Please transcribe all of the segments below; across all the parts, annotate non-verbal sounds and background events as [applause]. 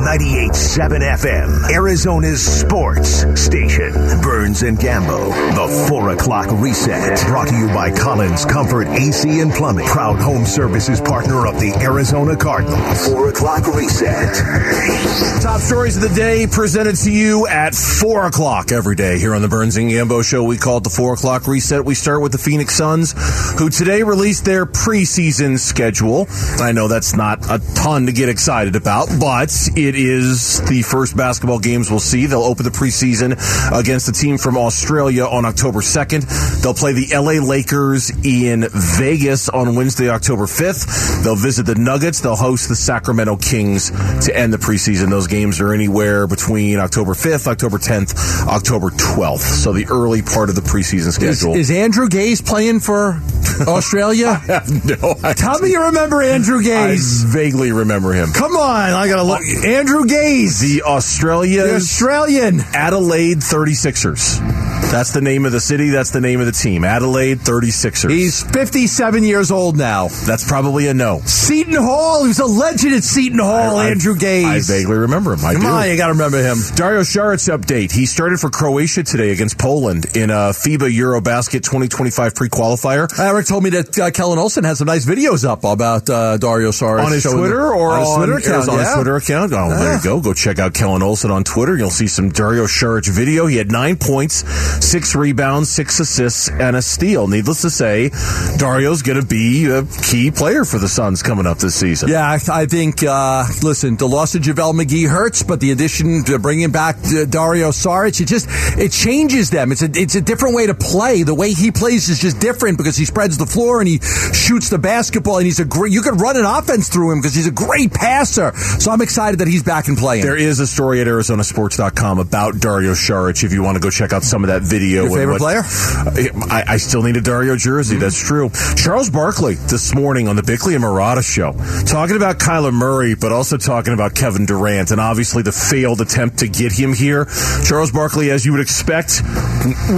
98.7 FM, Arizona's sports station. Burns and Gambo, the 4 o'clock reset. Brought to you by Collins Comfort AC and Plumbing. Proud home services partner of the Arizona Cardinals. 4 o'clock reset. Top stories of the day presented to you at 4 o'clock every day here on the Burns and Gambo show. We call it the 4 o'clock reset. We start with the Phoenix Suns, who today released their preseason schedule. I know that's not a ton to get excited about, but it is the first basketball games we'll see. They'll open the preseason against a team from Australia on October 2nd. They'll play the LA Lakers in Vegas on Wednesday, October 5th. They'll visit the Nuggets. They'll host the Sacramento Kings to end the preseason. Those games are anywhere between October 5th, October 10th, October 12th. So the early part of the preseason schedule. is Andrew Gaze playing for Australia? [laughs] no, I, Tell me you remember Andrew I vaguely remember him. Come on, I gotta look. Uh, Andrew Gaze, The Australia the Australian. Adelaide 36ers. That's the name of the city. That's the name of the team. Adelaide 36ers. He's 57 years old now. That's probably a no. Seton Hall. He was a legend at Seton Hall. I- I- Andrew Gaze. I vaguely remember him. I Come do. on, you gotta remember him. Dario Saric update. He started for Croatia today against Poland in a FIBA Eurobasket 2025 pre-qualifier. Eric told me that uh, Kellen Olson has some nice videos up about uh, Dario Saric on his Twitter the- or on his Twitter account. on his yeah. Twitter account. Oh, there you go. Go check out Kellen Olson on Twitter. You'll see some Dario Saric video. He had nine points, six rebounds, six assists, and a steal. Needless to say, Dario's going to be a key player for the Suns coming up this season. Yeah, I, I think. Uh, listen, the loss of JaVale McGee hurts, but the addition to bringing back uh, Dario Saric, it just it changes them. It's a it's a different way to play. The way he plays is just different because he spreads the floor and he shoots the basketball, and he's a great. You could run an offense through him because he's a great passer. So I'm excited that he's back and playing. There is a story at ArizonaSports.com about Dario Saric if you want to go check out some of that video. Your favorite what- I, I still need a Dario jersey. That's true. Charles Barkley this morning on the Bickley and Marotta show talking about Kyler Murray, but also talking about Kevin Durant and obviously the failed attempt to get him here. Charles Barkley, as you would expect,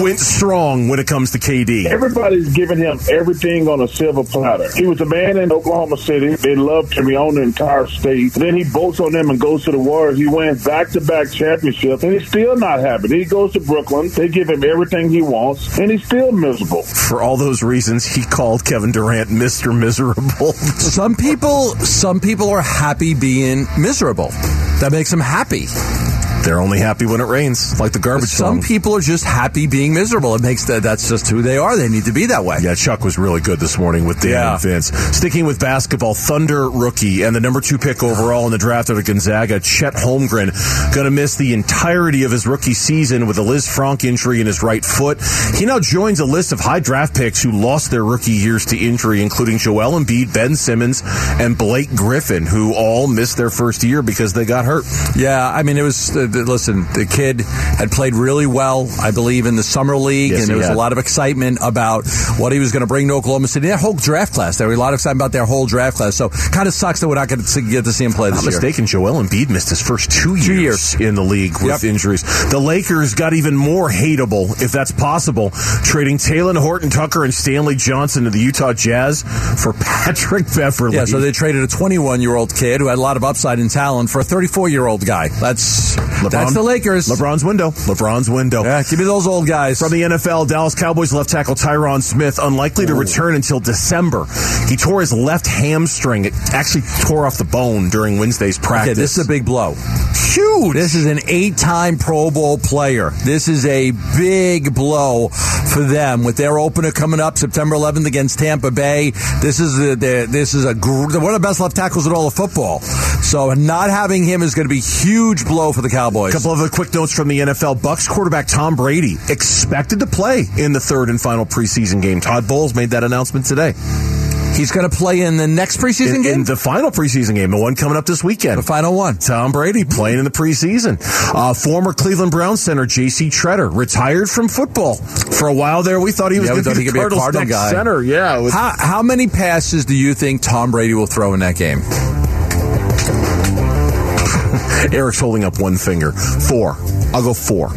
went strong when it comes to KD. Everybody's giving him everything on a silver platter. He was a man in Oklahoma City. They loved him. He owned the entire state. Then he bolts on them and goes to the Warriors. He wins back-to-back championships, and he's still not happy. He goes to Brooklyn. They give him everything he wants, and he's still miserable. For all those reasons, he called Kevin Durant Mr. Miserable. [laughs] some people, some people are happy being miserable. That makes them happy. They're only happy when it rains, like the garbage Some song. people are just happy being miserable. It makes that that's just who they are. They need to be that way. Yeah, Chuck was really good this morning with Dan Yeah. and Vince. Sticking with basketball, Thunder rookie and the number two pick overall in the draft out of Gonzaga, Chet Holmgren, going to miss the entirety of his rookie season with a Lisfranc injury in his right foot. He now joins a list of high draft picks who lost their rookie years to injury, including Joel Embiid, Ben Simmons, and Blake Griffin, who all missed their first year because they got hurt. Yeah, I mean, it was. Uh, listen, the kid had played really well, I believe, in the summer league, Yes, and there was had. a lot of excitement about what he was going to bring to Oklahoma City. Their whole draft class. There was a lot of excitement about their whole draft class. So, kind of sucks that we're not going to get to see him play this Not year. mistaken, Joel Embiid missed his first two years, years. in the league with Yep. injuries. The Lakers got even more hateable, if that's possible, trading Talen Horton Tucker and Stanley Johnson to the Utah Jazz for Patrick Beverley. Yeah, so they traded a 21 year old kid who had a lot of upside and talent for a 34 year old guy. That's that's the Lakers. LeBron's window. LeBron's window. Yeah, give me those old guys. From the NFL, Dallas Cowboys left tackle Tyron Smith unlikely to return until December. He tore his left hamstring. It actually tore off the bone during Wednesday's practice. Okay, this is a big blow. Huge. This is an eight-time Pro Bowl player. This is a big blow for them with their opener coming up September 11th against Tampa Bay. This is the- this is a one of the best left tackles in all of football. So not having him is going to be huge blow for the Cowboys. Couple of other quick notes from the NFL. Bucs quarterback Tom Brady expected to play in the third and final preseason game. Todd Bowles made that announcement today. He's going to play in the next preseason In, game. in the final preseason game, the one coming up this weekend. the final one. Tom Brady playing in the preseason. Uh, former Cleveland Browns center J.C. Tretter retired from football for a while. There, we thought he was Yeah, going to be the could be a Cardinals' Cardinal next guy. center. Yeah, was- How, how many passes do you think Tom Brady will throw in that game? Eric's holding up one finger. Four. I'll go four.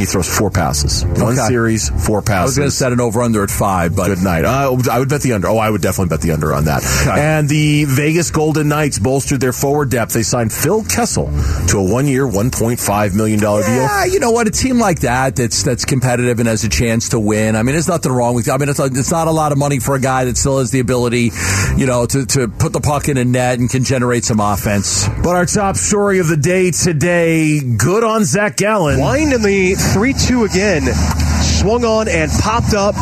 He throws four passes. One Okay. series, four passes. I was going to set an over under at five, but Good night. Uh, I would bet the under. Oh, I would definitely bet the under on that. Okay. And the Vegas Golden Knights bolstered their forward depth. They signed Phil Kessel to a one-year, one point five million dollar deal. Yeah, you know what? A team like that that's that's competitive and has a chance to win. I mean, there's nothing wrong with. I mean, it's like, it's not a lot of money for a guy that still has the ability, you know, to to put the puck in a net and can generate some offense. But our top story of the day today: good on Zach Gallen. Wind in the 3 2 again. Swung on and popped up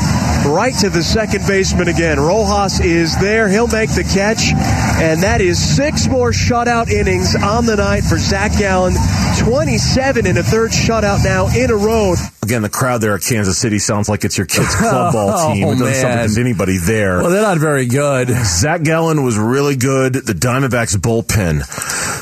right to the second baseman again. Rojas is there. He'll make the catch. And that is six more shutout innings on the night for Zach Gallen. 27 in a third shutout now in a row. Again, the crowd there at Kansas City sounds like it's your kid's [laughs] oh, club ball Oh, team. It doesn't sound like man. there's anybody there. Well, they're not very good. Zach Gallen was really good. The Diamondbacks bullpen.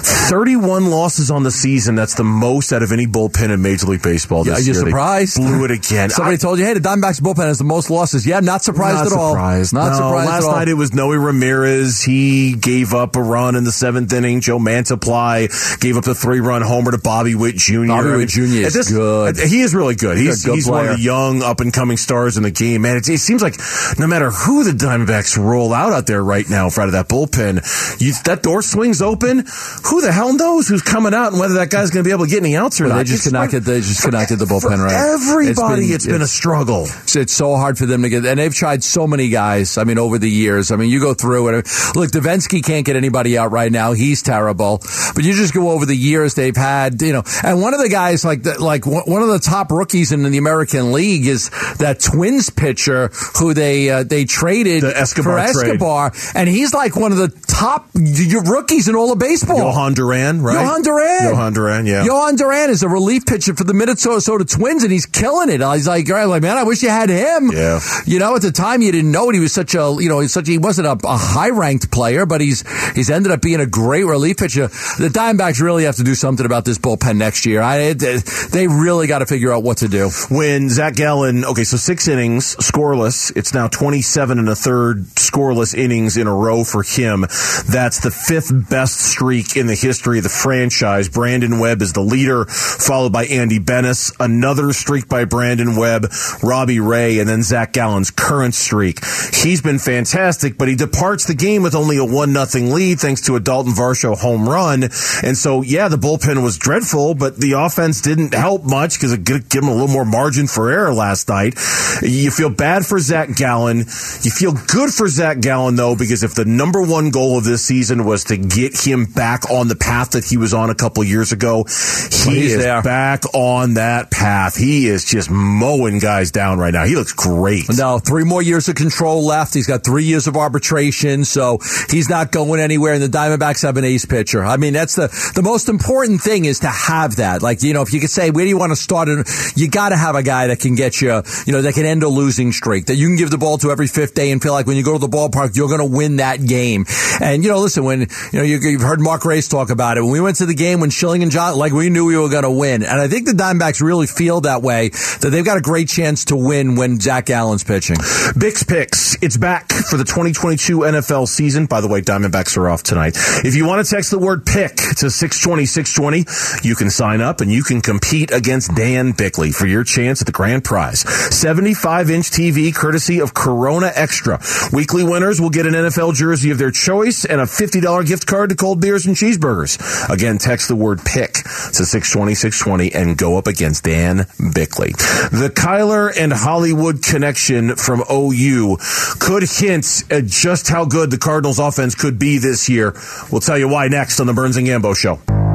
31 losses on the season. That's the most out of any bullpen in Major League Baseball Yeah, this are you year. They surprised? blew it again. Somebody I- told you, hey, the Diamondbacks bullpen has the most losses. Yeah, not surprised not at all. surprised. Not No, surprised Last at all. night it was Noe Ramirez. He gave up a run in the seventh inning. Joe Mantiply gave up the three-run homer to Bobby Witt Jr. Bobby Witt Jr. is at good. He is really good. He's, a good he's one of the young up-and-coming stars in the game. Man, it, it seems like no matter who the Diamondbacks roll out out there right now for out of that bullpen, you, that door swings open. Who the hell knows who's coming out and whether that guy's going to be able to get any outs or Well, not? they just It's cannot like- get they just cannot get the bullpen right. Everybody, it's been, a it's- struggle. It's, it's so hard for them to get, and they've tried so many guys. I mean, over the years. I mean, you go through it. Look, Davinsky can't get anybody out right now. He's terrible. But you just go over the years they've had, you know. And one of the guys, like the, like one of the top rookies in the American League, is that Twins pitcher who they uh, they traded The Escobar for trade. Escobar, and he's like one of the top rookies in all of baseball. Jhoan Duran, right? Jhoan Duran. Jhoan Duran, yeah. Jhoan Duran is a relief pitcher for the Minnesota Twins, and he's killing it. He's like, all right, like, man, I wish you had him. Yeah. You know, at the time you didn't know it. He was such a, you know, he's such he wasn't a, a high ranked player, but he's he's ended up being a great relief pitcher. The Diamondbacks really have to do something about this bullpen next year. I they really got to figure out what to do. when Zach Gallen, okay, so six innings, scoreless. It's now 27 and a third scoreless innings in a row for him. That's the fifth best streak in the history of the franchise. Brandon Webb is the leader, followed by Andy Benes. Another streak by Brandon Webb, Robbie Ray, and then Zach Gallen's current streak. He's been fantastic, but he departs the game with only a one nothing lead thanks to a Dalton Varsho home run. And so, yeah, the bullpen was dreadful, but the offense didn't help much because it gave him a little more margin for error last night. You feel bad for Zach Gallen. You feel good for Zach Gallen, though, because if the number one goal of this season was to get him back on the path that he was on a couple years ago, he is there. back on that path. He is just mowing guys down right now. He looks great. No, three more years of control left. He's got three years of arbitration, so he's not going anywhere. And the Diamondbacks have an ace pitcher. I mean, that's the the most important thing is to have that. Like you know, if you could say where do you want to start, it, you got to have a guy that can get you, you know, that can end a losing streak. That you can give the ball to every fifth day and feel like when you go to the ballpark, you're going to win that game. And you know, listen, when you know you, you've heard Mark Race talk about it. When we went to the game when Schilling and John, like we knew we were going to win. And I think the Diamondbacks really feel that way. That they've got a great chance to win when Zach Gallen's pitching. Bix Picks, it's back for the 2022 NFL season. By the way, Diamondbacks are off tonight. If you want to text the word pick to 620 620, you can sign up and you can compete against Dan Bickley for your chance at the grand prize. 75 inch TV courtesy of Corona Extra. Weekly winners will get an NFL jersey of their choice and a $50 gift card to cold beers and cheeseburgers. Again, text the word pick to 620 620 and go up against Dan Bickley. The Kyler and Hollywood connection from OU could hint at just how good the Cardinals offense could be this year. We'll tell you why next on the Burns and Gambo show.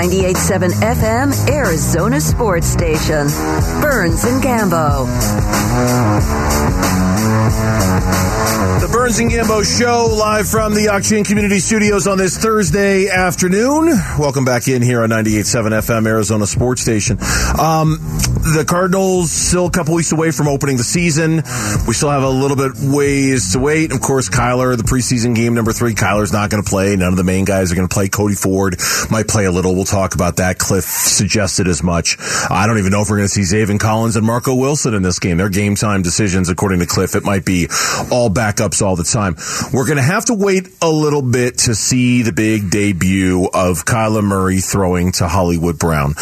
98.7 FM, Arizona Sports Station. Burns and Gambo. The Burns and Gambo show live from the Octane Community Studios on this Thursday afternoon. Welcome back in here on 98.7 FM Arizona Sports Station. Um, the Cardinals still a couple weeks away from opening the season. We still have a little bit ways to wait. Of course, Kyler, the preseason game number three, Kyler's not going to play. None of the main guys are going to play. Cody Ford might play a little. We'll talk about that. Cliff suggested as much. I don't even know if we're going to see Zaven Collins and Marco Wilson in this game. They're game time decisions, according to Cliff. It might be all backups all the time. We're going to have to wait a little bit to see the big debut of Kyler Murray throwing to Hollywood Brown.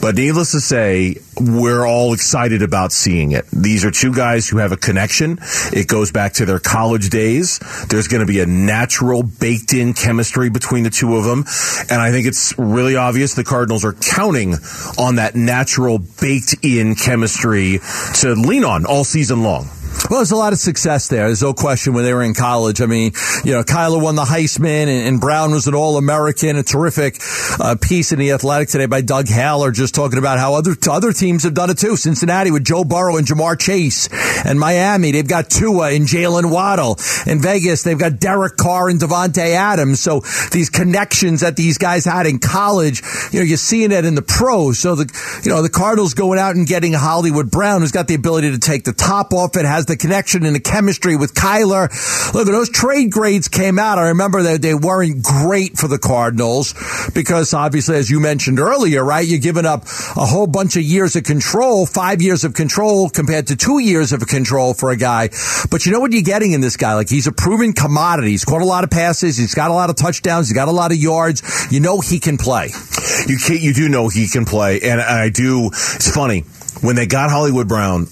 But needless to say, we're all excited about seeing it. These are two guys who have a connection. It goes back to their college days. There's going to be a natural baked in chemistry between the two of them. And I think it's really obvious the Cardinals are counting on that natural baked in chemistry to lean on all season long. Well, there's a lot of success there. There's no question when they were in college. I mean, you know, Kyler won the Heisman and, and Brown was an All-American, a terrific uh, piece in the Athletic today by Doug Haller, just talking about how other other teams have done it too. Cincinnati with Joe Burrow and Ja'Marr Chase, and Miami they've got Tua and Jalen Waddle. In Vegas they've got Derek Carr and Davante Adams. So these connections that these guys had in college, you know, you're seeing it in the pros. So the you know the Cardinals going out and getting Hollywood Brown, who's got the ability to take the top off it, has the connection and the chemistry with Kyler. Look, those trade grades came out. I remember that they weren't great for the Cardinals because obviously, as you mentioned earlier, right, you're giving up a whole bunch of years of control, five years of control compared to two years of control for a guy. But you know what you're getting in this guy? Like he's a proven commodity. He's caught a lot of passes. He's got a lot of touchdowns. He's got a lot of yards. You know he can play. You can, you do know he can play, and I do. It's funny when they got Hollywood Brown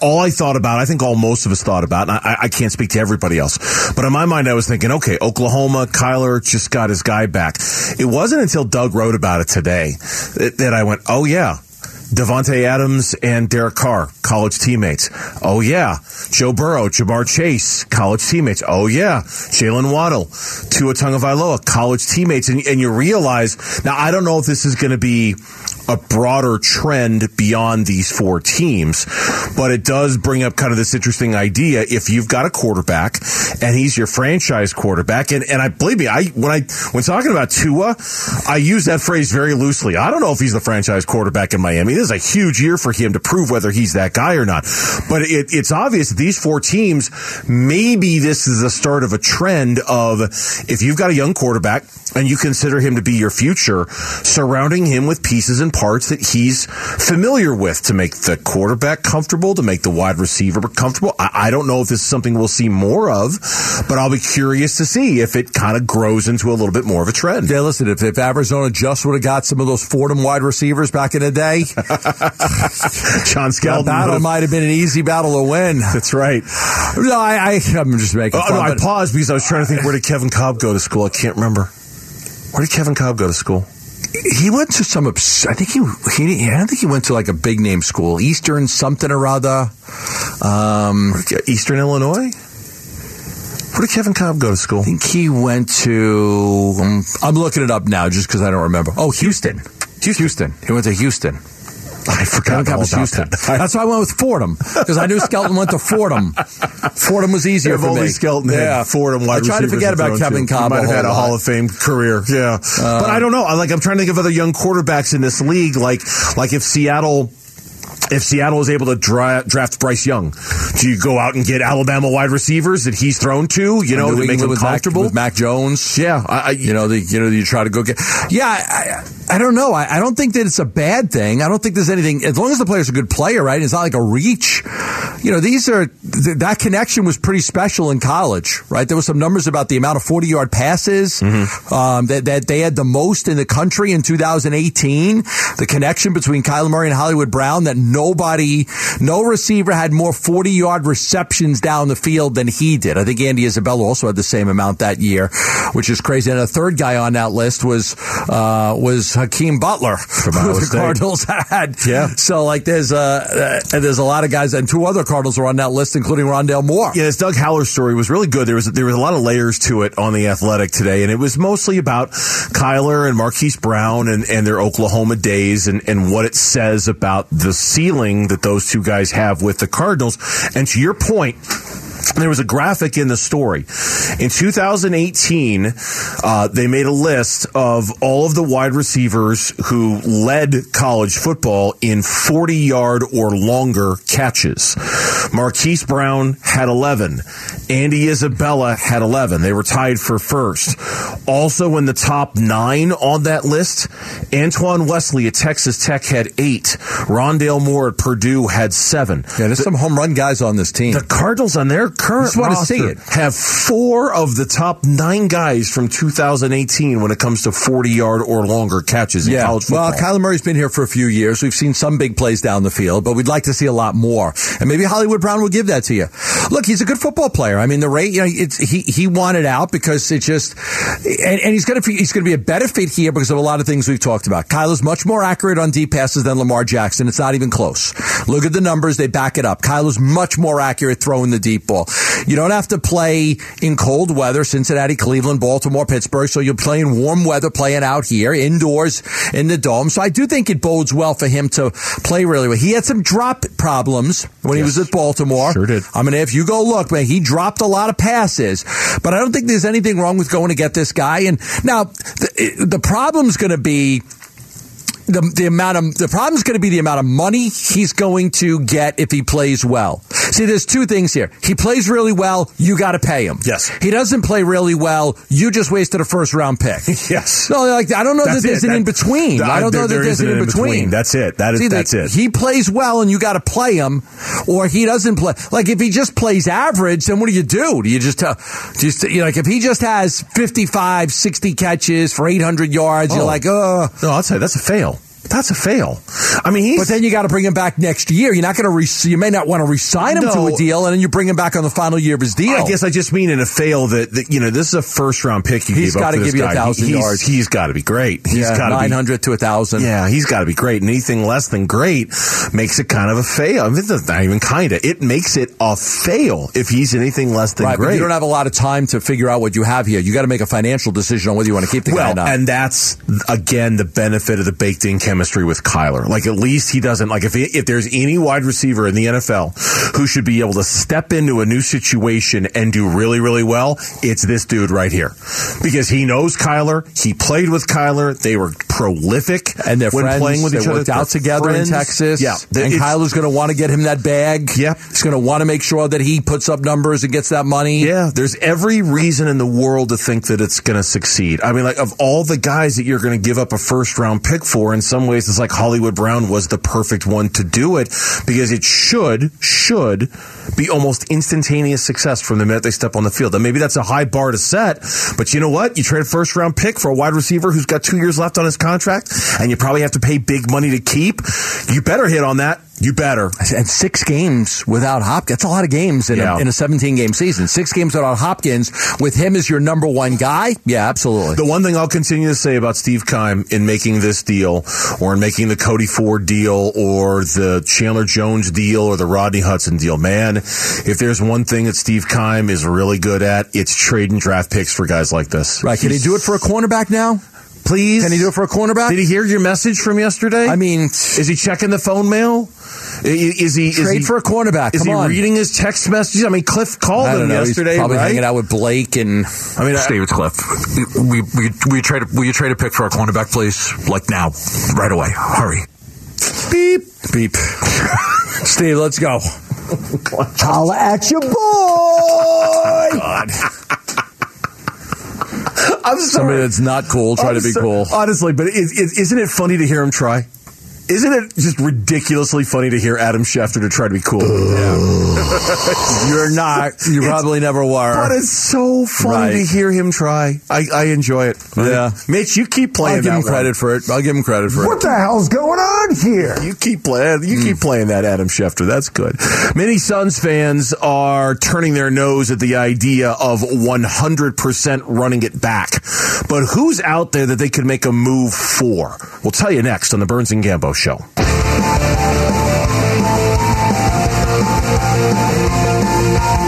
all I thought about, I think all most of us thought about, I, I, can't speak to everybody else, but in my mind, I was thinking, okay, Oklahoma, Kyler just got his guy back. It wasn't until Doug wrote about it today that, that I went, oh yeah, Davante Adams and Derek Carr, college teammates. Oh yeah. Joe Burrow, Ja'Marr Chase, college teammates. Oh yeah. Jalen Waddle, Tua Tagovailoa, college teammates. And, and you realize, now I don't know if this is going to be a broader trend beyond these four teams, but it does bring up kind of this interesting idea. If you've got a quarterback and he's your franchise quarterback, and, and I believe me, I when I when talking about Tua, I use that phrase very loosely. I don't know if he's the franchise quarterback in Miami. This is a huge year for him to prove whether he's that guy or not. But it, it's obvious these four teams, maybe this is the start of a trend of if you've got a young quarterback and you consider him to be your future, surrounding him with pieces and parts that he's familiar with to make the quarterback comfortable, to make the wide receiver comfortable. I, I don't know if this is something we'll see more of, but I'll be curious to see if it kind of grows into a little bit more of a trend. Yeah, listen, if, if Arizona just would have got some of those Fordham wide receivers back in the day, [laughs] John Skelton. That battle might have been an easy battle to win. That's right. No, I, I, am just making oh, fun. No, I paused because I was trying to think where did Kevin Kolb go to school? I can't remember. Where did Kevin Kolb go to school? He went to some. I think he, he. I don't think he went to like a big name school, Eastern something or other. Um, Eastern Illinois. Where did Kevin Kolb go to school? I think he went to. Um, I'm looking it up now just because I don't remember. Oh, Houston. Houston. Houston. He went to Houston. I forgot all about Houston. That. [laughs] That's why I went with Fordham because I knew Skelton went to Fordham. Fordham was easier for only me. Skelton yeah. Fordham wide I tried to forget about Kevin Kolb. Might have had a lot. Hall of Fame career. Yeah, uh, but I don't know. Like I'm trying to think of other young quarterbacks in this league. Like like if Seattle if Seattle is able to dra- draft Bryce Young, do you go out and get Alabama wide receivers that he's thrown to? You know, to make him comfortable. Mac, with Mac Jones, yeah. I, you know, the, you know, you try to go get. Yeah, I, I don't know. I, I, don't think that it's a bad thing. I don't think there's anything as long as the player's a good player, right? It's not like a reach. You know, these are th- that connection was pretty special in college, right? There were some numbers about the amount of 40 yard passes mm-hmm. um, that, that they had the most in the country in 2018. The connection between Kyler Murray and Hollywood Brown that nobody, no receiver had more 40 yard receptions down the field than he did. I think Andy Isabella also had the same amount that year, which is crazy. And a third guy on that list was uh, was Hakeem Butler, From who the State. Cardinals [laughs] had. Yeah. So like there's uh, uh, there's a lot of guys and two other Cardinals are on that list, including Rondale Moore. Yeah, this Doug Haller story was really good. There was there was a lot of layers to it on the Athletic today, and it was mostly about Kyler and Marquise Brown and, and their Oklahoma days and, and what it says about the ceiling that those two guys have with the Cardinals. And to your point, there was a graphic in the story. In 2018, uh, they made a list of all of the wide receivers who led college football in 40 yard or longer catches. Marquise Brown had 11. Andy Isabella had 11. They were tied for first. Also in the top nine on that list, Antoine Wesley at Texas Tech had eight. Rondale Moore at Purdue had seven. Yeah, there's some home run guys on this team. The Cardinals on their current Just wanna roster see it. have four of the top nine guys from 2018 when it comes to 40 yard or longer catches in Yeah. college football. Well, Kyler Murray's been here for a few years. We've seen some big plays down the field, but we'd like to see a lot more. And maybe Hollywood Brown will give that to you. Look, he's a good football player. I mean, the rate, you know, it's, he, he wanted out because it just, and, and he's going to, he's going to be a better fit here because of a lot of things we've talked about. Kyler's much more accurate on deep passes than Lamar Jackson. It's not even close. Look at the numbers. They back it up. Kyler's much more accurate throwing the deep ball. You don't have to play in cold weather, Cincinnati, Cleveland, Baltimore, Pittsburgh. So you're playing warm weather, playing out here indoors in the dome. So I do think it bodes well for him to play really well. He had some drop problems when he was at Baltimore. Sure did. I mean, if you go look, man, he dropped a lot of passes, but I don't think there's anything wrong with going to get this guy. And now the, the problem's going to be the, the amount of the problem is going to be the amount of money he's going to get if he plays well. See, there's two things here. He plays really well, you got to pay him. Yes. He doesn't play really well, you just wasted a first round pick. [laughs] Yes. No, like I don't know That's that there's it. an that, in between. I don't there- know that there there's an in between. That's it. That is See, that's the- it. He plays well, and you got to play him, or he doesn't play. Like if he just plays average, then what do you do? Do you just uh, tell? Just you know, like if he just has 55, 60 catches for 800 yards, you're Oh. like, oh. no, tell you that's a fail. That's a fail. I mean, he's But then you got to bring him back next year. You're not going to. Re- you may not want to re-sign him to a deal, and then you bring him back on the final year of his deal. I guess I just mean in a fail that, that you know this is a first round pick. You He's He's gotta give you a thousand He's- yards. He's got to be great. He's yeah, got to be nine hundred to a thousand. Yeah, he's got to be great. And anything less than great makes it kind of a fail. I mean, it's not even kind of. It makes it a fail if he's anything less than Right, great. you don't have a lot of time to figure out what you have here. You got to make a financial decision on whether you want to keep the guy or well, not. and that's again the benefit of the baked in chemistry with Kyler. Like at least he doesn't like if he, if there's any wide receiver in the NFL who should be able to step into a new situation and do really really well, it's this dude right here because he knows Kyler. He played with Kyler. They were prolific and they're when friends. playing with each other. worked out together friends. in Texas. Yeah, and It's- Kyler's going to want to get him that bag. Yep. he's going to want to make sure that he puts up numbers and gets that money. Yeah, there's every reason in the world to think that it's going to succeed. I mean, like of all the guys that you're going to give up a first round pick for, in some ways, it's like Hollywood Brown was the perfect one to do it because it should should be almost instantaneous success from the minute they step on the field. And maybe that's a high bar to set, but you know what? You trade a first round pick for a wide receiver who's got two years left on his contract, and you probably have to pay big money to keep. You better hit on that. You better. And six games without Hopkins. That's a lot of games in, Yeah. a, in a 17 game season. Six games without Hopkins with him as your number one guy. Yeah, absolutely. The one thing I'll continue to say about Steve Keim in making this deal, or in making the Cody Ford deal, or the Chandler Jones deal, or the Rodney Hudson deal, man, if there's one thing that Steve Keim is really good at, it's trading draft picks for guys like this. Right. Can he do it for a cornerback now? Please? Can he do it for a cornerback? Did he hear your message from yesterday? I mean, is he checking the phone mail? Is he is Trade he, for a cornerback. Is Come he on. reading his text messages? I mean, Cliff called him know. yesterday, He's probably right? hanging out with Blake and. I mean, I- Steve, it's Cliff. We, we, we trade, will you trade a pick for our cornerback, please? Like now. Right away. Hurry. Beep. Beep. Steve, let's go. [laughs] Holla at your boy. God. I'm sorry. Somebody that's not cool, try to be Honestly- cool. Honestly, but is, is, isn't it funny to hear him try? Isn't it just ridiculously funny to hear Adam Schefter to try to be cool? You're not. You probably never were. But it's so funny Right. to hear him try. I, I enjoy it. Yeah. Mitch, you keep playing I'll give him credit one. for it. I'll give him credit for What it. What the hell's going on here? You keep playing. You keep hmm. playing that Adam Schefter. That's good. Many Suns fans are turning their nose at the idea of 100% running it back. But who's out there that they could make a move for? We'll tell you next on the Burns and Gambo Show.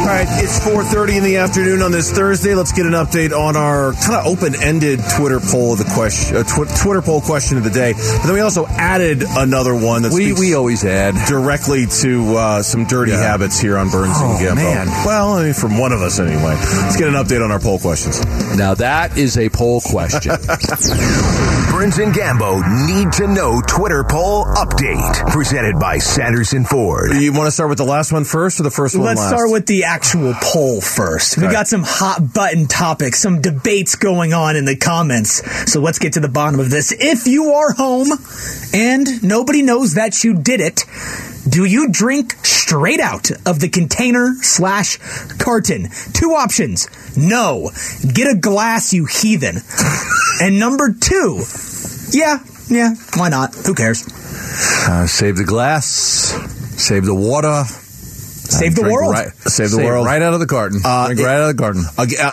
All right, right, it's 4:30 in the afternoon on this Thursday. Let's get an update on our kind of open-ended Twitter poll of the question, uh, tw- Twitter poll question of the day. But then we also added another one that We we always add. directly to uh, some dirty Yeah. habits here on Burns Oh, and Gambo. man. Well, I mean, from one of us anyway. Let's get an update on our poll questions. Now that is a poll question. [laughs] Burns and Gambo need to know Twitter poll update. Presented by Sanderson Ford. You want to start with the last one first, or the first one Let's last? start with the actual poll first. We got some hot button topics, some debates going on in the comments. So let's get to the bottom of this. If you are home and nobody knows that you did it, do you drink straight out of the container slash carton? Two options. No. Get a glass, you heathen. and number two. Yeah, yeah, why not? Who cares? Uh, save the glass. Save the water. Save the world. Right, Save the save world. Right out of the carton. Uh, Drink it- right out of the carton.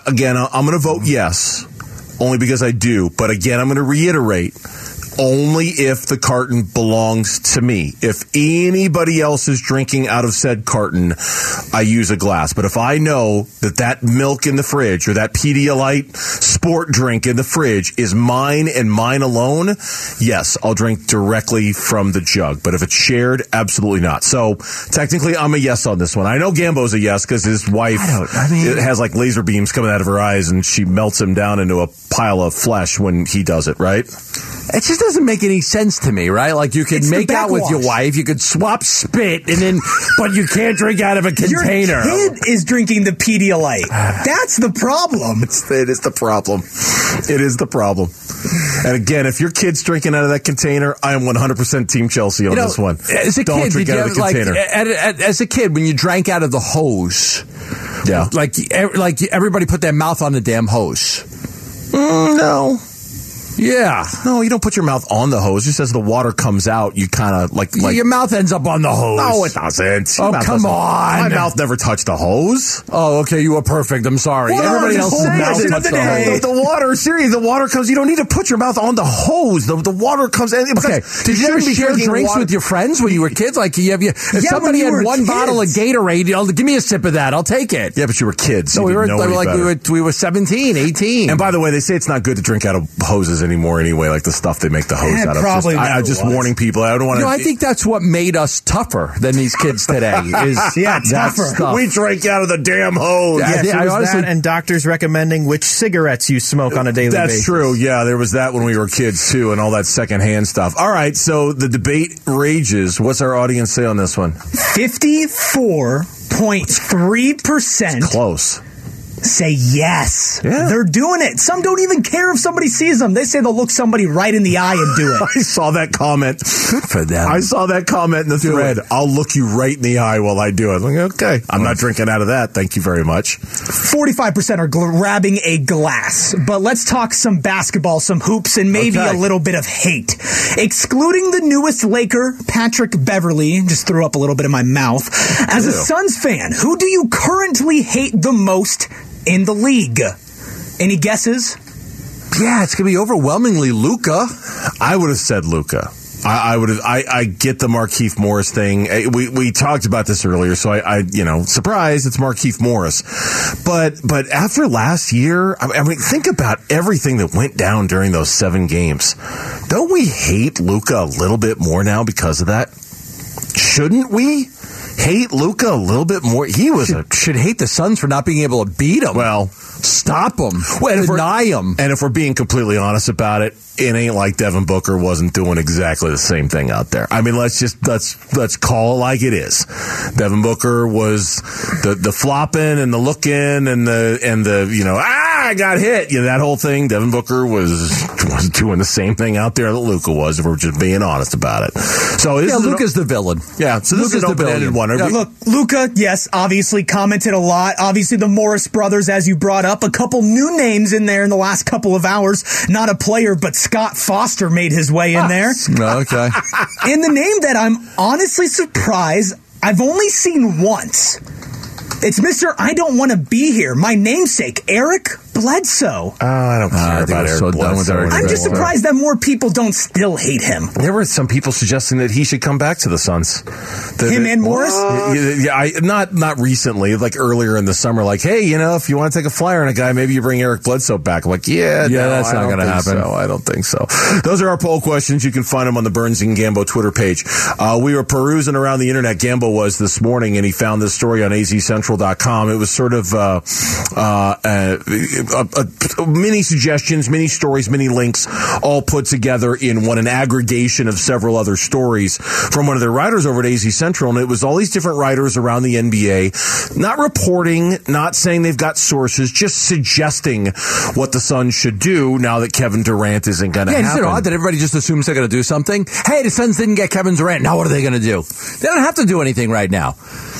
Again, I'm going to vote yes, only because I do. But again, I'm going to reiterate only if the carton belongs to me. If anybody else is drinking out of said carton, I use a glass. But if I know that that milk in the fridge or that Pedialyte sport drink in the fridge is mine and mine alone, yes, I'll drink directly from the jug. But if it's shared, absolutely not. So technically, I'm a yes on this one. I know Gambo's a yes because his wife I I mean- has like laser beams coming out of her eyes and she melts him down into a pile of flesh when he does it, right? It just doesn't make any sense to me, right? Like you could make out with your wife, you could swap spit, and then, but you can't drink out of a container. Your kid is drinking the Pedialyte. [sighs] That's the problem. It is the problem. It is the problem. And again, if your kid's drinking out of that container, I am 100% Team Chelsea on You know, this one. As a Don't kid, drink out of the like, container. at- at- as a kid, when you drank out of the hose, yeah. like like everybody put their mouth on the damn hose. Mm, no. Yeah, No, you don't put your mouth on the hose. Just as the water comes out, you kind of like like. your mouth ends up on the hose. no, it doesn't. Your Oh, come doesn't- on. My mouth never touched the hose. Oh, okay, you were perfect. I'm sorry. Well, Everybody else's mouth touched the, the hose. the, the water, seriously, the water comes. You don't need to put your mouth on the hose. The, the water comes in. Okay. Did you, ever share drinks water- with your friends when you were kids? Like, you have you, if Yeah, somebody you had one bottle of. Gatorade, you give me a sip of that. I'll take it. Yeah, but you were kids. So you we were didn't know any like we were we were 17, 18. And by the way, they say it's not good to drink out of hoses anymore anyway, like the stuff they make the hose Yeah, out of. probably just, I, I'm just was. warning people. I don't want you to. know, I think that's what made us tougher than these kids today. [laughs] Is Yeah, that tougher. stuff. we drank out of the damn hose. Yeah, I Yes, think- I was honestly- that and doctors recommending which cigarettes you smoke on a daily basis. That's basis. true. Yeah, there was that when we were kids too, and all that secondhand stuff. All right, so the debate rages. What's our audience say on this one? 54.3% Close. Say yes. Yeah. They're doing it. Some don't even care if somebody sees them. They say they'll look somebody right in the eye and do [laughs] it. I saw that comment. Good for them. I saw that comment in the thread. I'll look you right in the eye while I do it. I'm like, okay, I'm not drinking out of that. Thank you very much. 45% are gl- grabbing a glass. But let's talk some basketball, some hoops, and maybe Okay. a little bit of hate. Excluding the newest Laker, Patrick Beverley, just threw up a little bit in my mouth. As a Suns fan, who do you currently hate the most in the league? Any guesses? yeah, it's gonna be overwhelmingly Luka. I would have said Luka. I, I would have. I, I get the Markieff Morris thing. Eh, We we talked about this earlier, so I, I you know surprise it's Markieff Morris, but but after last year, I I mean think about everything that went down during those seven games. Don't we hate Luka a little bit more now because of that? Shouldn't we hate Luka a little bit more? He was a Should, should hate the Suns for not being able to beat them. well. stop them. Well, and if we're- deny them. And if we're being completely honest about it, it ain't like Devin Booker wasn't doing exactly the same thing out there. I mean, let's just let's let's call it like it is. Devin Booker was the the flopping and the looking and the and the you know ah I got hit. You know that whole thing. Devin Booker was was [laughs] doing the same thing out there that Luka was. If we're just being honest about it. So Yeah, an- Luka's the villain. yeah. So this Luka's is an the open-ended villain. one. Yeah, we- Look, Luka, yes, obviously commented a lot. Obviously, the Morris brothers, as you brought up, a couple new names in there in the last couple of hours. Not a player, but Scott Foster made his way in ah, there. Oh, okay. [laughs] And the name that I'm honestly surprised I've only seen once. It's Mr. I Don't Want to Be Here, my namesake, Eric Bledsoe. Oh, I don't care I about Eric so Bledsoe Eric I'm just surprised that more people don't still hate him. There were some people suggesting that he should come back to the Suns. That- Him that- and Morris? Yeah, yeah, I, not not recently, like earlier in the summer. Like, hey, you know, if you want to take a flyer on a guy, maybe you bring Eric Bledsoe back. I'm like, yeah, Yeah, no, that's I not gonna happen. So. I don't think so. Those are our poll questions. You can find them on the Burns and Gambo Twitter page. Uh, we were perusing around the internet. Gambo was this morning, and he found this story on azcentral.com. It was sort of uh, uh, uh, a, a, many suggestions, many stories, many links, all put together in one an aggregation of several other stories from one of their writers over at AZ Central, and it was all these different writers around the NBA, not reporting, not saying they've got sources, just suggesting what the Suns should do now that Kevin Durant isn't going to Yeah, isn't it odd that everybody just assumes they're going to do something? Hey, the Suns didn't get Kevin Durant. Now what are they going to do? They don't have to do anything right now.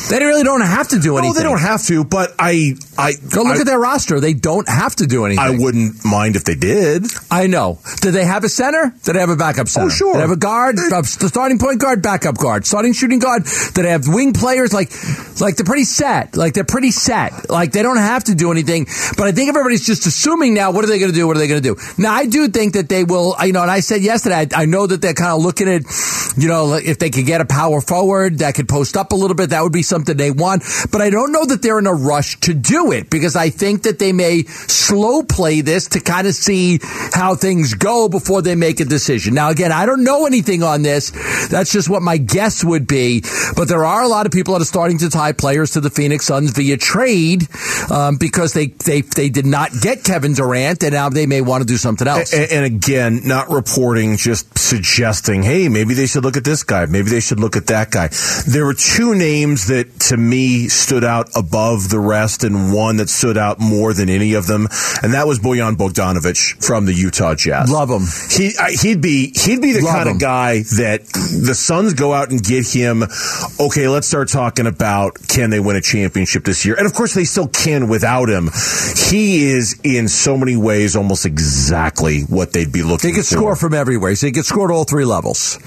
They really don't have to do no, anything. they don't have to, but I, I Go look I, at their roster. They don't have to do anything. I wouldn't mind if they did. I know. Do they have a center? Do they have a backup center? Oh, sure. Do they have a guard, uh, the starting point guard, backup guard, starting shooting guard? Do they have wing players? Like, like they're pretty set. Like they're pretty set. Like they don't have to do anything. But I think everybody's just assuming now. What are they going to do? What are they going to do? Now I do think that they will. You know, and I said yesterday, I, I know that they're kind of looking at, you know, if they could get a power forward that could post up a little bit, that would be something they want. But I don't know that they're in a rush to do it because I think that they may slow play this to kind of see how things go before they make a decision. Now, again, I don't know anything on this. That's just what my guess would be. But there are a lot of people that are starting to tie players to the Phoenix Suns via trade um, because they, they they did not get Kevin Durant, and now they may want to do something else. And, and again, not reporting, just suggesting, hey, maybe they should look at this guy. Maybe they should look at that guy. There were two names that to me stood out above the rest and one that stood out more than any of them. And that was Bojan Bogdanovic from the Utah Jazz. Love him. He, I, he'd be, he'd be the Love kind him. of guy that the Suns go out and get him. Okay, let's start talking about can they win a championship this year? And of course they still can without him. He is in so many ways almost exactly what they'd be looking for. He could for. score from everywhere. So he could score at all three levels.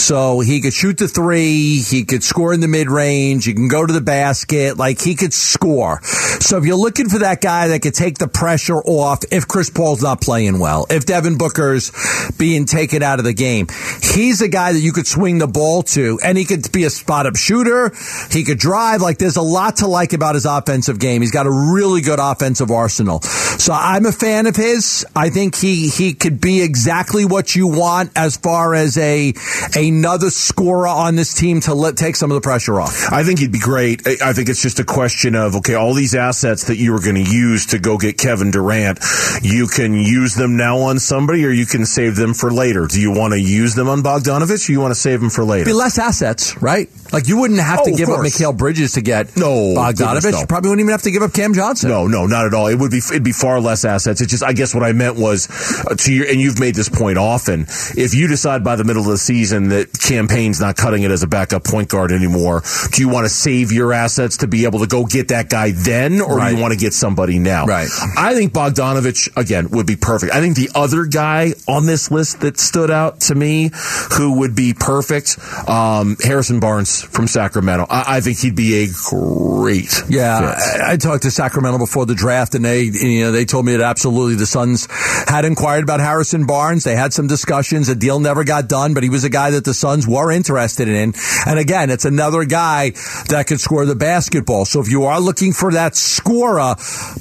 So he could shoot the three. He could score in the mid range. He can go to the basket. Like he could score. So if you're looking for that guy that could take the pressure off if Chris Paul's not playing well, if Devin Booker's being taken out of the game, he's a guy that you could swing the ball to and he could be a spot up shooter. He could drive. Like there's a lot to like about his offensive game. He's got a really good offensive arsenal. So I'm a fan of his. I think he, he could be exactly what you want as far as a another scorer on this team to let take some of the pressure off. I think he'd be great. I think it's just a question of okay, all these assets that you were going to use to go get Kevin Durant, you can use them now on somebody, or you can save them for later. Do you want to use them on Bogdanovic, or you want to save them for later? Be less assets, right? Like you wouldn't have Oh, to give up. Mikal Bridges to get No, Bogdanovic. no. You probably wouldn't even have to give up Cam Johnson. No, no, not at all. It would be it'd be far less assets. It's just I guess what I meant was uh, to your and you've made this point often. If you decide by the middle of the season that Cam Payne's not cutting it as a backup point guard anymore, do you want to save your assets to be able to go get that guy then, or do you want to get somebody now? Right. I think Bogdanovic again would be perfect. I think the other guy on this list that stood out to me who would be perfect, um, Harrison Barnes from Sacramento. I, I think he'd be a great Yeah. I, I talked to Sacramento before the draft, and they, you know, they told me that absolutely the Suns had inquired about Harrison Barnes. They had some discussions. A deal never got done, but he was a guy that the Suns were interested in. And again, it's another guy that could score the basketball. So if you are looking for that scorer,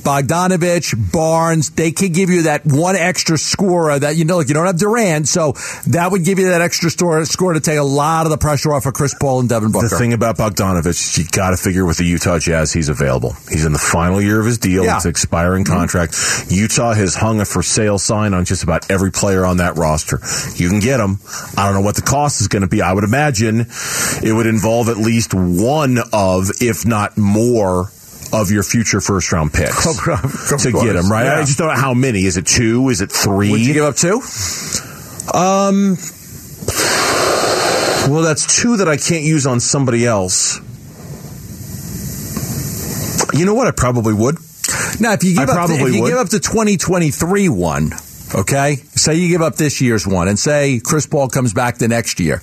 Bogdanovic, Barnes, they could give you that one extra scorer that you know, like you don't have Durant, so that would give you that extra score, score to take a lot of the pressure off of Chris Paul and Devin Booker. The thing about Bogdanovic, you got to figure with the Utah Jazz, he's available. He's in the final year of his deal. Yeah. Mm-hmm. It's expiring contract. Utah has hung a for sale sign on just about every player on that roster. You can get him. I don't know what the cost is going to be. I would imagine it would involve at least one of, if not more, of your future first round picks to get him, right? Yeah. I just don't know how many. Is it two? Is it three? Would you give up two? Um, well, that's two that I can't use on somebody else. You know what? I probably would. Now, if you give I up, the, if you would. give up the 2023 one Okay, say you give up this year's one, and say Chris Paul comes back the next year.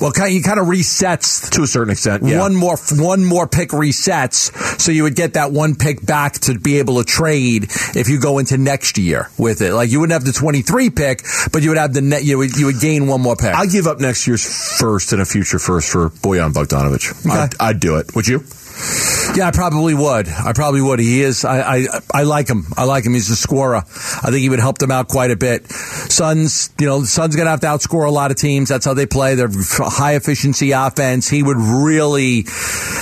Well, kind he kind of resets to a certain extent. Yeah. One more one more pick resets, so you would get that one pick back to be able to trade if you go into next year with it. Like you wouldn't have the twenty three pick, but you would have the net. You would you would gain one more pick. I give up next year's first and a future first for Bojan Bogdanovic. Okay. I'd, I'd do it. Would you? Yeah, I probably would. I probably would. He is. I, I I like him. I like him. He's a scorer. I think he would help them out quite a bit. Suns, you know, Suns gonna have to outscore a lot of teams. That's how they play. They're high efficiency offense. He would really,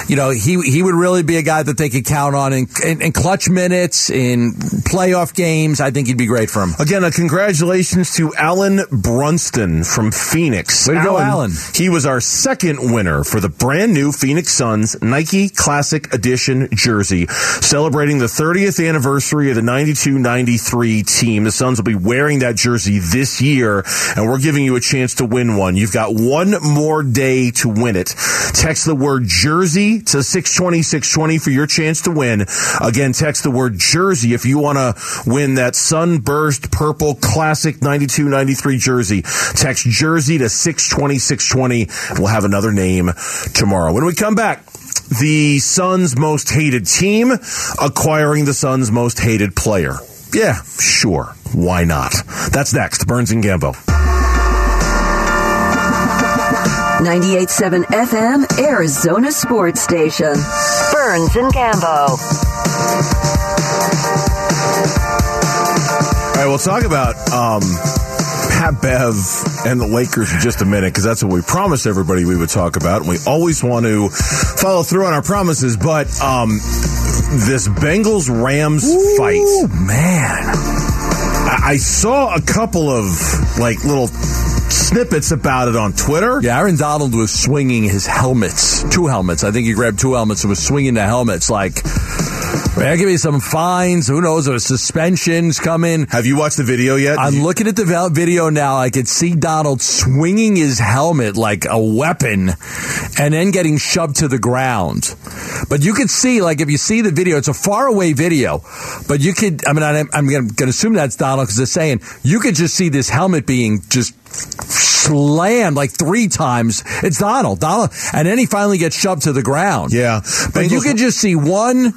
you know, he he would really be a guy that they could count on in, in, in clutch minutes in playoff games. I think he'd be great for him. Again, uh, congratulations to Alan Brunston from Phoenix. Way to go, Alan. He was our second winner for the brand new Phoenix Suns Nike Classic Edition jersey, celebrating the 30th anniversary of the 92-93 team. The Suns will be wearing that jersey this year, and we're giving you a chance to win one. You've got one more day to win it. Text the word jersey to 620 620 for your chance to win. Again, text the word jersey if you want to win that sunburst purple classic 92-93 jersey. Text jersey to 620 620. We'll have another name tomorrow. When we come back, the Suns' most hated team acquiring the Suns' most hated player. Yeah, sure. Why not? That's next. Burns and Gambo. 98.7 FM, Arizona Sports Station. Burns and Gambo. All right, we'll talk about um, Pat Bev and the Lakers in just a minute because that's what we promised everybody we would talk about, and we always want to follow through on our promises. But um, this Bengals Rams fight, man, I, I saw a couple of like little snippets about it on Twitter. Yeah, Aaron Donald was swinging his helmets, two helmets. I think he grabbed two helmets and was swinging the helmets like. Man, give me some fines. Who knows? If suspensions coming. Have you watched the video yet? I'm looking at the video now. I could see Donald swinging his helmet like a weapon and then getting shoved to the ground. But you could see, like, if you see the video, it's a far away video. But you could, I mean, I'm, I'm going to assume that's Donald because they're saying you could just see this helmet being just slammed like three times. It's Donald. Donald. And then he finally gets shoved to the ground. Yeah. But you could just see one,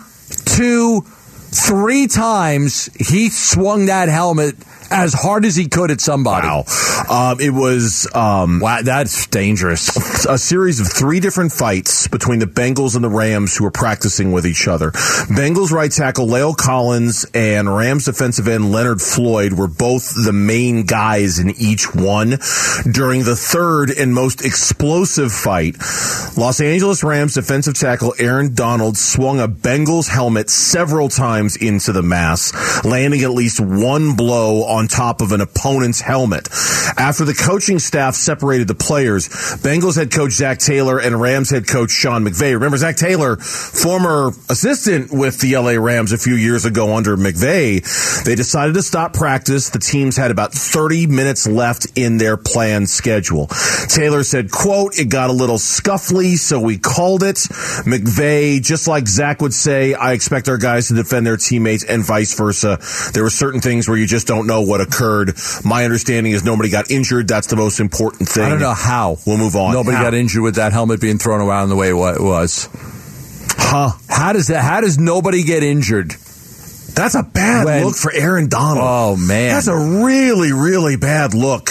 two, three times he swung that helmet as hard as he could at somebody. Wow. Um, it was um, Wow, that's dangerous. a series of three different fights between the Bengals and the Rams who were practicing with each other. Bengals right tackle La'el Collins and Rams defensive end Leonard Floyd were both the main guys in each one. During the third and most explosive fight, Los Angeles Rams defensive tackle Aaron Donald swung a Bengals helmet several times into the mass, landing at least one blow on top of an opponent's helmet. After the coaching staff separated the players, Bengals head coach Zac Taylor and Rams head coach Sean McVay. Remember, Zac Taylor, former assistant with the LA Rams a few years ago under McVay, they decided to stop practice. The teams had about 30 minutes left in their planned schedule. Taylor said, quote, it got a little scuffly, so we called it. McVay, just like Zac would say, I expect our guys to defend their teammates and vice versa. There were certain things where you just don't know what occurred. My understanding is nobody got injured. That's the most important thing. I don't know how. We'll move on. Nobody How? got injured with that helmet being thrown around the way it it was. Huh. How does that? How does nobody get injured? That's a bad When- look for Aaron Donald. Oh man, That's a really, really bad look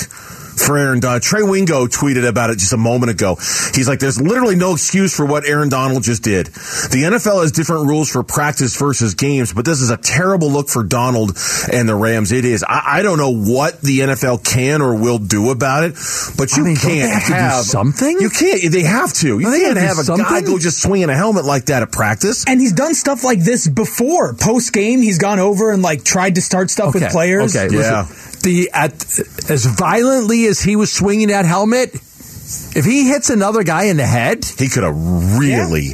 for Aaron Donald. Uh, Trey Wingo tweeted about it just a moment ago. He's like, there's literally no excuse for what Aaron Donald just did. The NFL has different rules for practice versus games, but this is a terrible look for Donald and the Rams. It is. I, I don't know what the NFL can or will do about it, but you I mean, can't have to do have something? You can't. They have to. You they can't have a do guy go just swinging a helmet like that at practice. And he's done stuff like this before. Post game, he's gone over and like tried to start stuff with players. Okay, Yeah. listen. The at as violently as he was swinging that helmet, if he hits another guy in the head, He could have really,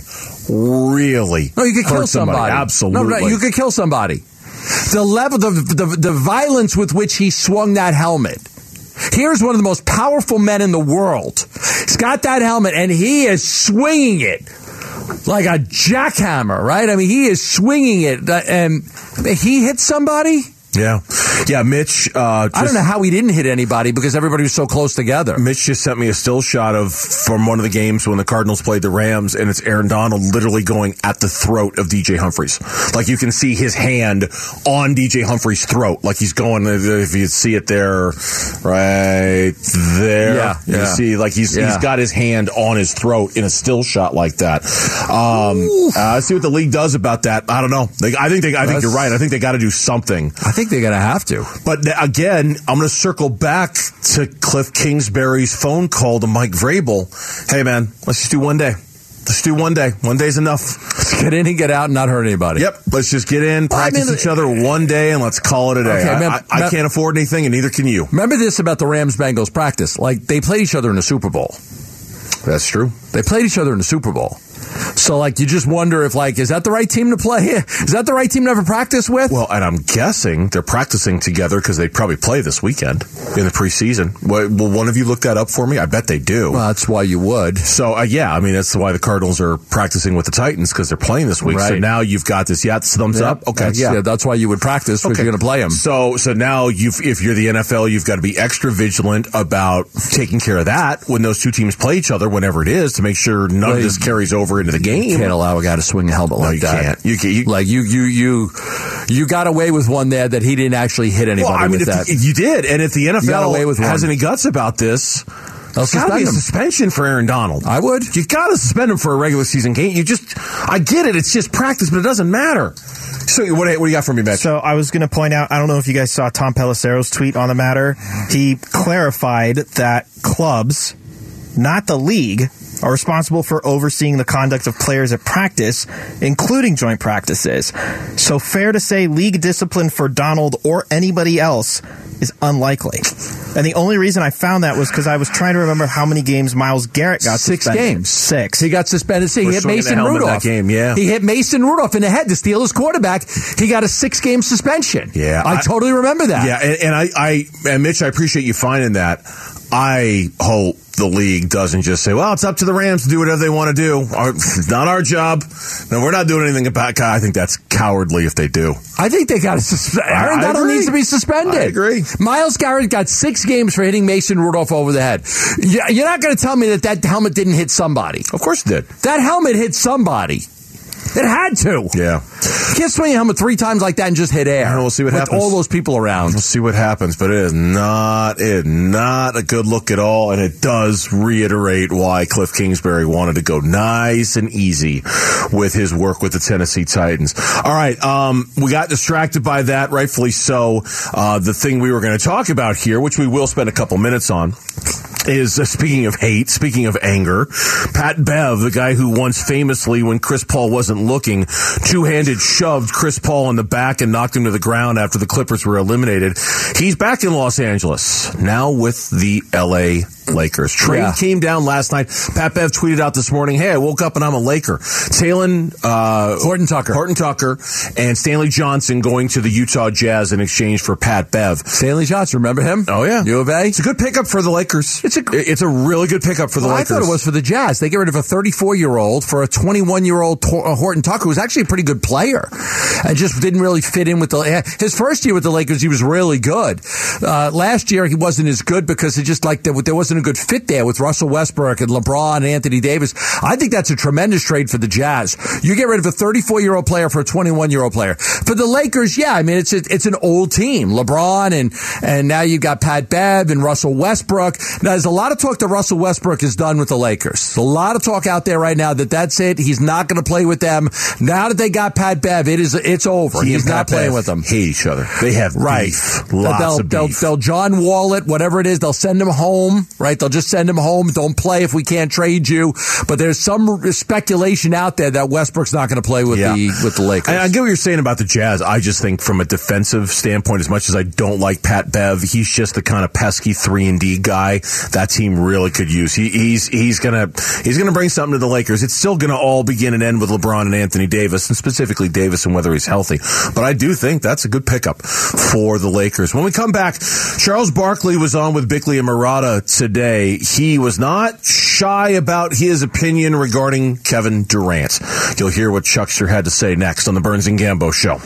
really. no, you could kill somebody. somebody. Absolutely. no, no, you could kill somebody. The level, the, the the violence with which he swung that helmet. Here's one of the most powerful men in the world. He's got that helmet and he is swinging it like a jackhammer, right? I mean, he is swinging it, and he hits somebody. Yeah, yeah. Mitch, uh, I don't know how he didn't hit anybody because everybody was so close together. Mitch just sent me a still shot of from one of the games when the Cardinals played the Rams, and it's Aaron Donald literally going at the throat of DJ Humphries. Like you can see his hand on DJ Humphries' throat, like he's going. If you see it there, right there, Yeah, you yeah. see like he's Yeah. he's got his hand on his throat in a still shot like that. Um, uh, see what the league does about that. I don't know. They, I think they, I think That's- you're right. I think they got to do something. I think they're gonna have to. But again, I'm going to circle back to Cliff Kingsbury's phone call to Mike Vrabel. Hey, man, let's just do one day. Let's do one day. One day's enough. Let's get in and get out and not hurt anybody. Yep. Let's just get in, Well, I practice mean, each other one day, and let's call it a day. Okay, I, man, I, I can't afford anything, and neither can you. Remember this about the Rams Bengals practice? Like they played each other in the Super Bowl. That's true. They played each other in the Super Bowl. So like you just wonder if like is that the right team to play? [laughs] Is that the right team to ever practice with? Well, and I'm guessing they're practicing together because they probably play this weekend in the preseason. Will one of you look that up for me? I bet they do. Well, that's why you would. So uh, yeah, I mean that's why the Cardinals are practicing with the Titans because they're playing this week. So Right. now you've got this. Yeah, it's thumbs Yeah, up. Okay, that's, yeah. that's why you would practice if Okay. you're going to play them. So so now you if you're the NFL, you've got to be extra vigilant about taking care of that when those two teams play each other, whenever it is, to make sure none Well, of this carries over into the game. You Can't allow a guy to swing a helmet No, like you that. can't. You can't. You- like you, you, you, you got away with one there that he didn't actually hit anybody well, I mean, with if that. you did, and if the got away NFL with has any guts about this, there's got to be a suspension for Aaron Donald. I would. You got to suspend him for a regular season game. You just, I get it. It's just practice, but it doesn't matter. So what, what do you got for me, Mitch? So I was going to point out, I don't know if you guys saw Tom Pelissero's tweet on the matter. He clarified that clubs, not the league, are responsible for overseeing the conduct of players at practice, including joint practices. So fair to say league discipline for Donald or anybody else is unlikely. And the only reason I found that was because I was trying to remember how many games Myles Garrett got Six suspended. games. Six. He got suspended. See, he hit swinging the Mason Rudolph. that game, yeah. He hit Mason Rudolph in the head to steal his quarterback. He got a six game suspension. Yeah, I, I- totally remember that. Yeah, and, and I, I, and Mitch, I appreciate you finding that. I hope the league doesn't just say, "Well, it's up to the Rams to do whatever they want to do. Our, it's not our job. No, we're not doing anything about." it." I think that's cowardly if they do. I think they got to suspend. Aaron Donald needs to be suspended. I agree. Myles Garrett got six games for hitting Mason Rudolph over the head. You- You're not going to tell me that that helmet didn't hit somebody. Of course, it did. That helmet hit somebody. It had to. Yeah, You can't swing a helmet three times like that and just hit air. Yeah, we'll see what with happens. all those people around. we'll see what happens, but it is not, it not a good look at all, and it does reiterate why Cliff Kingsbury wanted to go nice and easy with his work with the Tennessee Titans. All right, um, we got distracted by that, rightfully so. Uh, the thing we were going to talk about here, which we will spend a couple minutes on. Is uh, speaking of hate, speaking of anger, Pat Bev, the guy who once famously, when Chris Paul wasn't looking, two-handed shoved Chris Paul in the back and knocked him to the ground after the Clippers were eliminated. He's back in Los Angeles now with the L.A. Lakers. Trade Yeah. came down last night. Pat Bev tweeted out this morning, "Hey, I woke up and I'm a Laker." Talen, uh, Horton Tucker. Horton Tucker, and Stanley Johnson going to the Utah Jazz in exchange for Pat Bev. Stanley Johnson, remember him? Oh yeah, U of A. It's a good pickup for the Lakers. It's a- it's a really good pickup for the Well, I thought it was for the Jazz. They get rid of a 34 year old for a 21 year old Horton Tucker, who's actually a pretty good player, and just didn't really fit in with the. His first year with the Lakers, he was really good. Uh, last year, he wasn't as good because it just like there, there wasn't a good fit there with Russell Westbrook and LeBron and Anthony Davis. I think that's a tremendous trade for the Jazz. You get rid of a 34 year old player for a 21 year old player. For the Lakers, yeah, I mean it's a, it's an old team. LeBron and and now you've got Pat Bev and Russell Westbrook. Now there's a lot of talk that Russell Westbrook is done with the Lakers. A lot of talk out there right now that that's it. He's not going to play with them. Now that they got Pat Bev, it is it's over. He He's not Pat playing Bev with them. Hate each other. They have Right. beef. Lots they'll, of they'll, beef. they'll John Wall it, whatever it is, they'll send him home, right? They'll just send him home. Don't play if we can't trade you. But there's some speculation out there that Westbrook's not going to play with Yeah. the with the Lakers. And I get what you're saying about the Jazz. I just think from a defensive standpoint, as much as I don't like Pat Bev, he's just the kind of pesky three and D guy that team really could use. He, he's he's gonna he's gonna bring something to the Lakers. It's still gonna all begin and end with LeBron and Anthony Davis, and specifically Davis and whether he's healthy. But I do think that's a good pickup for the Lakers. When we come back, Charles Barkley was on with Bickley and Marotta today. He was not shy about his opinion regarding Kevin Durant. You'll hear what Chuckster had to say next on the Burns and Gambo show.